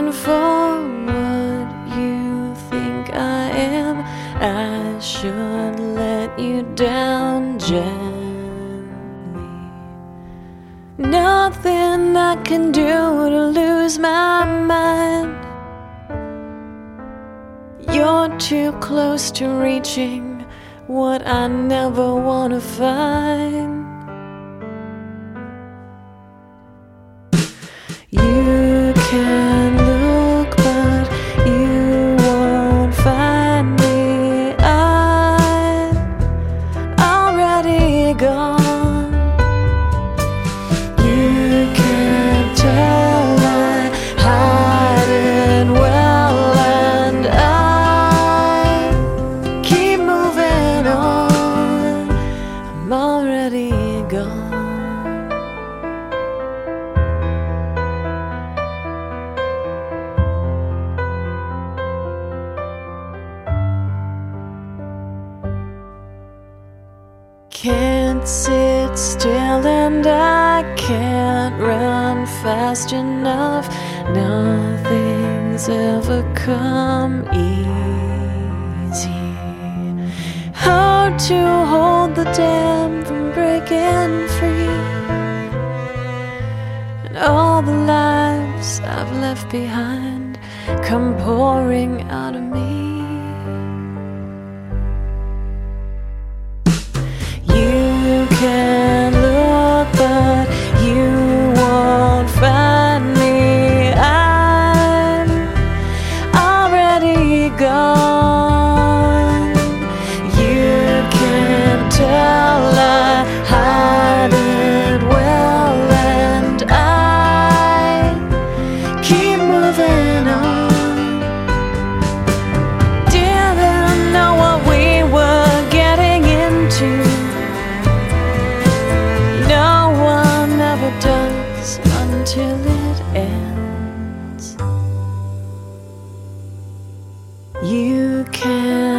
looking for what you think I am. I should let you down gently. Nothing I can do to lose my mind. You're too close to reaching what I never want to find. Gone. Can't sit still and I can't run fast enough. Nothing's ever come easy. Hard to hold the dam from breaking free. And all the lives I've left behind come pouring out of me. Ends. You can